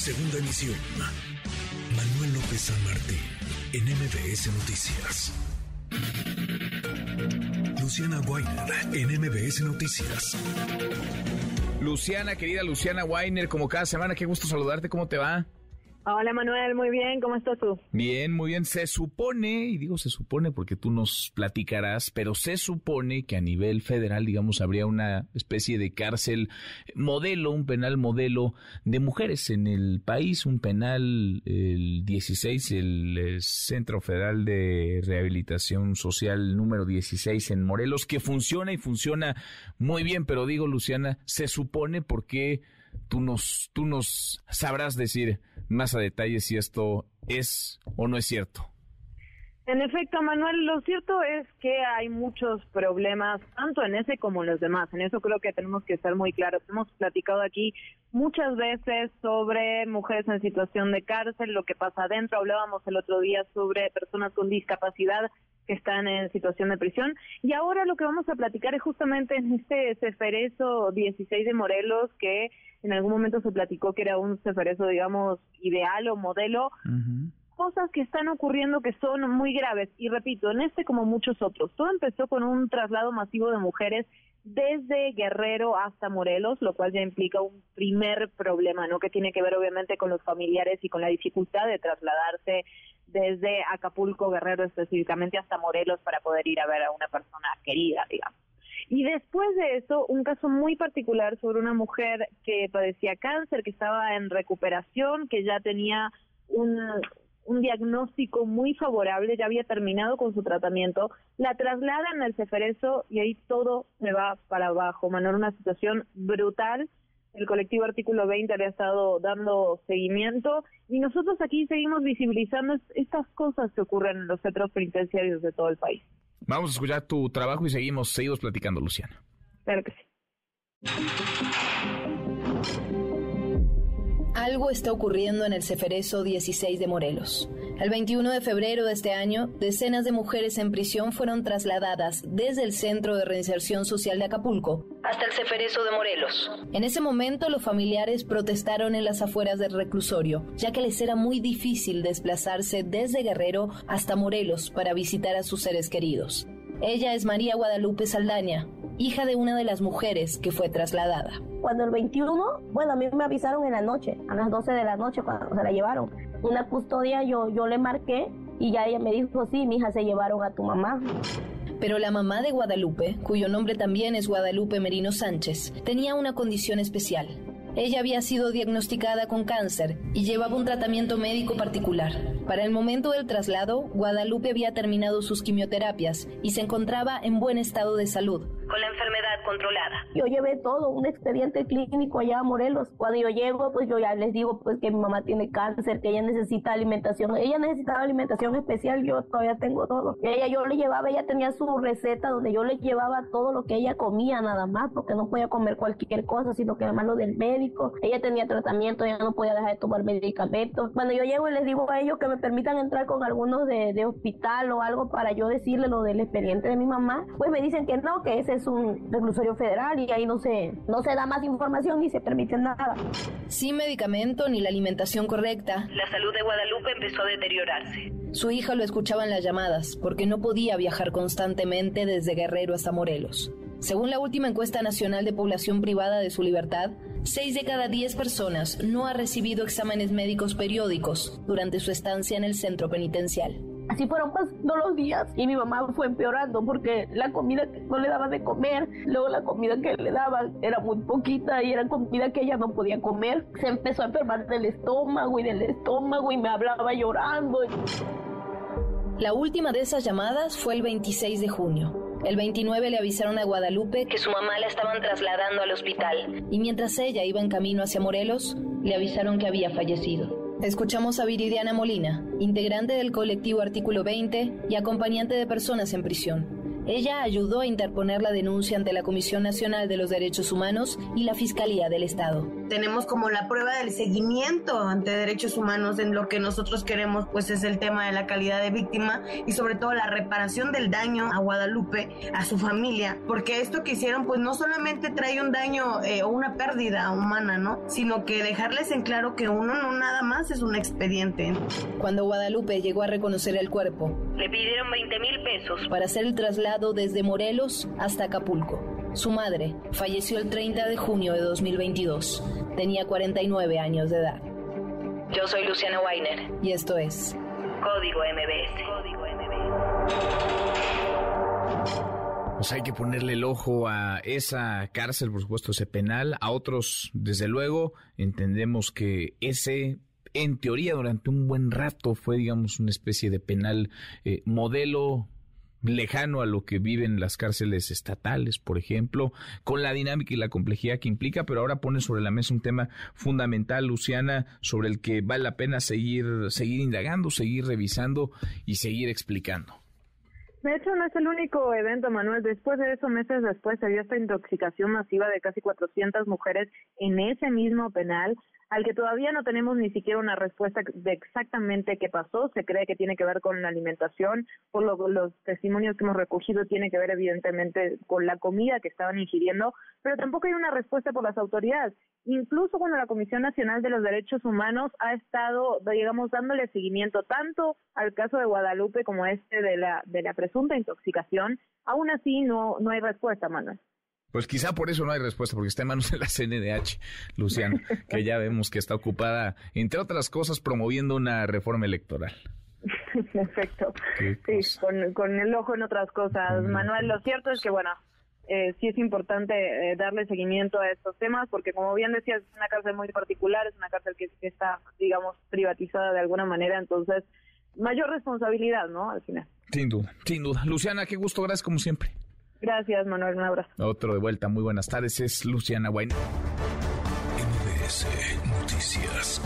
Segunda emisión. Manuel López San Martín, en MBS Noticias. Luciana Weiner, en MBS Noticias. Luciana, querida Luciana Weiner, como cada semana, qué gusto saludarte, ¿cómo te va? Hola Manuel, muy bien, ¿cómo estás tú? Bien, muy bien. Se supone, y digo se supone porque tú nos platicarás, pero se supone que a nivel federal, digamos, habría una especie de cárcel modelo, un penal modelo de mujeres en el país, un penal, el 16, el eh, Centro Federal de Rehabilitación Social número 16 en Morelos, que funciona y funciona muy bien, pero digo, Luciana, se supone porque tú nos, tú nos sabrás decir más a detalle si esto es o no es cierto. En efecto, Manuel, lo cierto es que hay muchos problemas, tanto en ese como en los demás. En eso creo que tenemos que estar muy claros. Hemos platicado aquí muchas veces sobre mujeres en situación de cárcel, lo que pasa adentro. Hablábamos el otro día sobre personas con discapacidad que están en situación de prisión. Y ahora lo que vamos a platicar es justamente en este Ceferezo 16 de Morelos, que en algún momento se platicó que era un Ceferezo, digamos, ideal o modelo. Cosas que están ocurriendo que son muy graves. Y repito, en este como muchos otros. Todo empezó con un traslado masivo de mujeres desde Guerrero hasta Morelos, lo cual ya implica un primer problema, ¿no? Que tiene que ver obviamente con los familiares y con la dificultad de trasladarse desde Acapulco, Guerrero específicamente, hasta Morelos para poder ir a ver a una persona querida, digamos. Y después de eso, un caso muy particular sobre una mujer que padecía cáncer, que estaba en recuperación, que ya tenía un, un diagnóstico muy favorable, ya había terminado con su tratamiento, la trasladan al Ceferezo y ahí todo se va para abajo, Manuel, una situación brutal el colectivo Artículo 20 le ha estado dando seguimiento y nosotros aquí seguimos visibilizando estas cosas que ocurren en los centros penitenciarios de todo el país. Vamos a escuchar tu trabajo y seguimos, seguimos platicando, Luciana. Claro que sí. Algo está ocurriendo en el Ceferezo 16 de Morelos. El 21 de febrero de este año, decenas de mujeres en prisión fueron trasladadas desde el Centro de Reinserción Social de Acapulco hasta el Ceferezo de Morelos. En ese momento, los familiares protestaron en las afueras del reclusorio, ya que les era muy difícil desplazarse desde Guerrero hasta Morelos para visitar a sus seres queridos. Ella es María Guadalupe Saldaña, hija de una de las mujeres que fue trasladada. Cuando el 21, bueno, a mí me avisaron en la noche, a las 12 de la noche cuando se la llevaron. Una custodia yo, yo le marqué y ya ella me dijo, sí, mi hija se llevaron a tu mamá. Pero la mamá de Guadalupe, cuyo nombre también es Guadalupe Merino Sánchez, tenía una condición especial. Ella había sido diagnosticada con cáncer y llevaba un tratamiento médico particular. Para el momento del traslado, Guadalupe había terminado sus quimioterapias y se encontraba en buen estado de salud, con la enfermedad controlada. Yo llevé todo, un expediente clínico allá a Morelos. Cuando yo llego, pues yo ya les digo pues que mi mamá tiene cáncer, que ella necesita alimentación. Ella necesitaba alimentación especial, yo todavía tengo todo. Ella yo le llevaba, ella tenía su receta donde yo le llevaba todo lo que ella comía nada más, porque no podía comer cualquier cosa, sino que además lo del médico. Ella tenía tratamiento, ella no podía dejar de tomar medicamentos. Cuando yo llego y les digo a ellos que me permitan entrar con algunos de, hospital o algo para yo decirle lo del expediente de mi mamá, pues me dicen que no, que ese es un reclusorio federal y ahí no se, no se da más información ni se permite nada. Sin medicamento ni la alimentación correcta, la salud de Guadalupe empezó a deteriorarse. Su hija lo escuchaba en las llamadas porque no podía viajar constantemente desde Guerrero hasta Morelos. Según la última encuesta nacional de población privada de su libertad, 6 de cada 10 personas no ha recibido exámenes médicos periódicos durante su estancia en el centro penitencial. Así fueron pasando los días y mi mamá fue empeorando porque la comida que no le daba de comer, luego la comida que le daban era muy poquita y era comida que ella no podía comer. Se empezó a enfermar del estómago y del estómago y me hablaba llorando. La última de esas llamadas fue el 26 de junio. El 29 le avisaron a Guadalupe que su mamá la estaban trasladando al hospital y mientras ella iba en camino hacia Morelos, le avisaron que había fallecido. Escuchamos a Viridiana Molina, integrante del colectivo Artículo 20 y acompañante de personas en prisión. Ella ayudó a interponer la denuncia ante la Comisión Nacional de los Derechos Humanos y la Fiscalía del Estado. Tenemos como la prueba del seguimiento ante derechos humanos en lo que nosotros queremos, pues es el tema de la calidad de víctima y sobre todo la reparación del daño a Guadalupe, a su familia, porque esto que hicieron pues no solamente trae un daño eh, o una pérdida humana, ¿no? Sino que dejarles en claro que uno no nada más es un expediente. Cuando Guadalupe llegó a reconocer el cuerpo, le pidieron 20 mil pesos para hacer el traslado desde Morelos hasta Acapulco. Su madre falleció el 30 de junio de 2022. Tenía 49 años de edad. Yo soy Luciana Weiner y esto es Código MBS. Código MBS. Pues hay que ponerle el ojo a esa cárcel, por supuesto, ese penal. A otros, desde luego, entendemos que ese en teoría durante un buen rato fue, digamos, una especie de penal eh, modelo lejano a lo que viven las cárceles estatales, por ejemplo, con la dinámica y la complejidad que implica, pero ahora pone sobre la mesa un tema fundamental, Luciana, sobre el que vale la pena seguir, seguir indagando, seguir revisando y seguir explicando. De hecho, no es el único evento, Manuel. Después de eso, meses después, se dio esta intoxicación masiva de casi 400 mujeres en ese mismo penal al que todavía no tenemos ni siquiera una respuesta de exactamente qué pasó. Se cree que tiene que ver con la alimentación, por lo, los testimonios que hemos recogido tiene que ver evidentemente con la comida que estaban ingiriendo, pero tampoco hay una respuesta por las autoridades. Incluso cuando la Comisión Nacional de los Derechos Humanos ha estado, digamos, dándole seguimiento tanto al caso de Guadalupe como este de la de la presunta intoxicación, aún así no no hay respuesta, Manuel. Pues quizá por eso no hay respuesta, porque está en manos de la CNDH, Luciano, que ya vemos que está ocupada, entre otras cosas, promoviendo una reforma electoral. Perfecto. Sí, con, el ojo en otras cosas. Manuel, lo cierto es que, bueno, eh, sí es importante eh, darle seguimiento a estos temas, porque como bien decías, es una cárcel muy particular, es una cárcel que, que está, digamos, privatizada de alguna manera, entonces, mayor responsabilidad, ¿no? Al final. Sin duda, sin duda. Luciana, qué gusto, gracias como siempre. Gracias, Manuel. Un abrazo. Otro de vuelta. Muy buenas tardes. Es Luciana Wayne. MBS Noticias.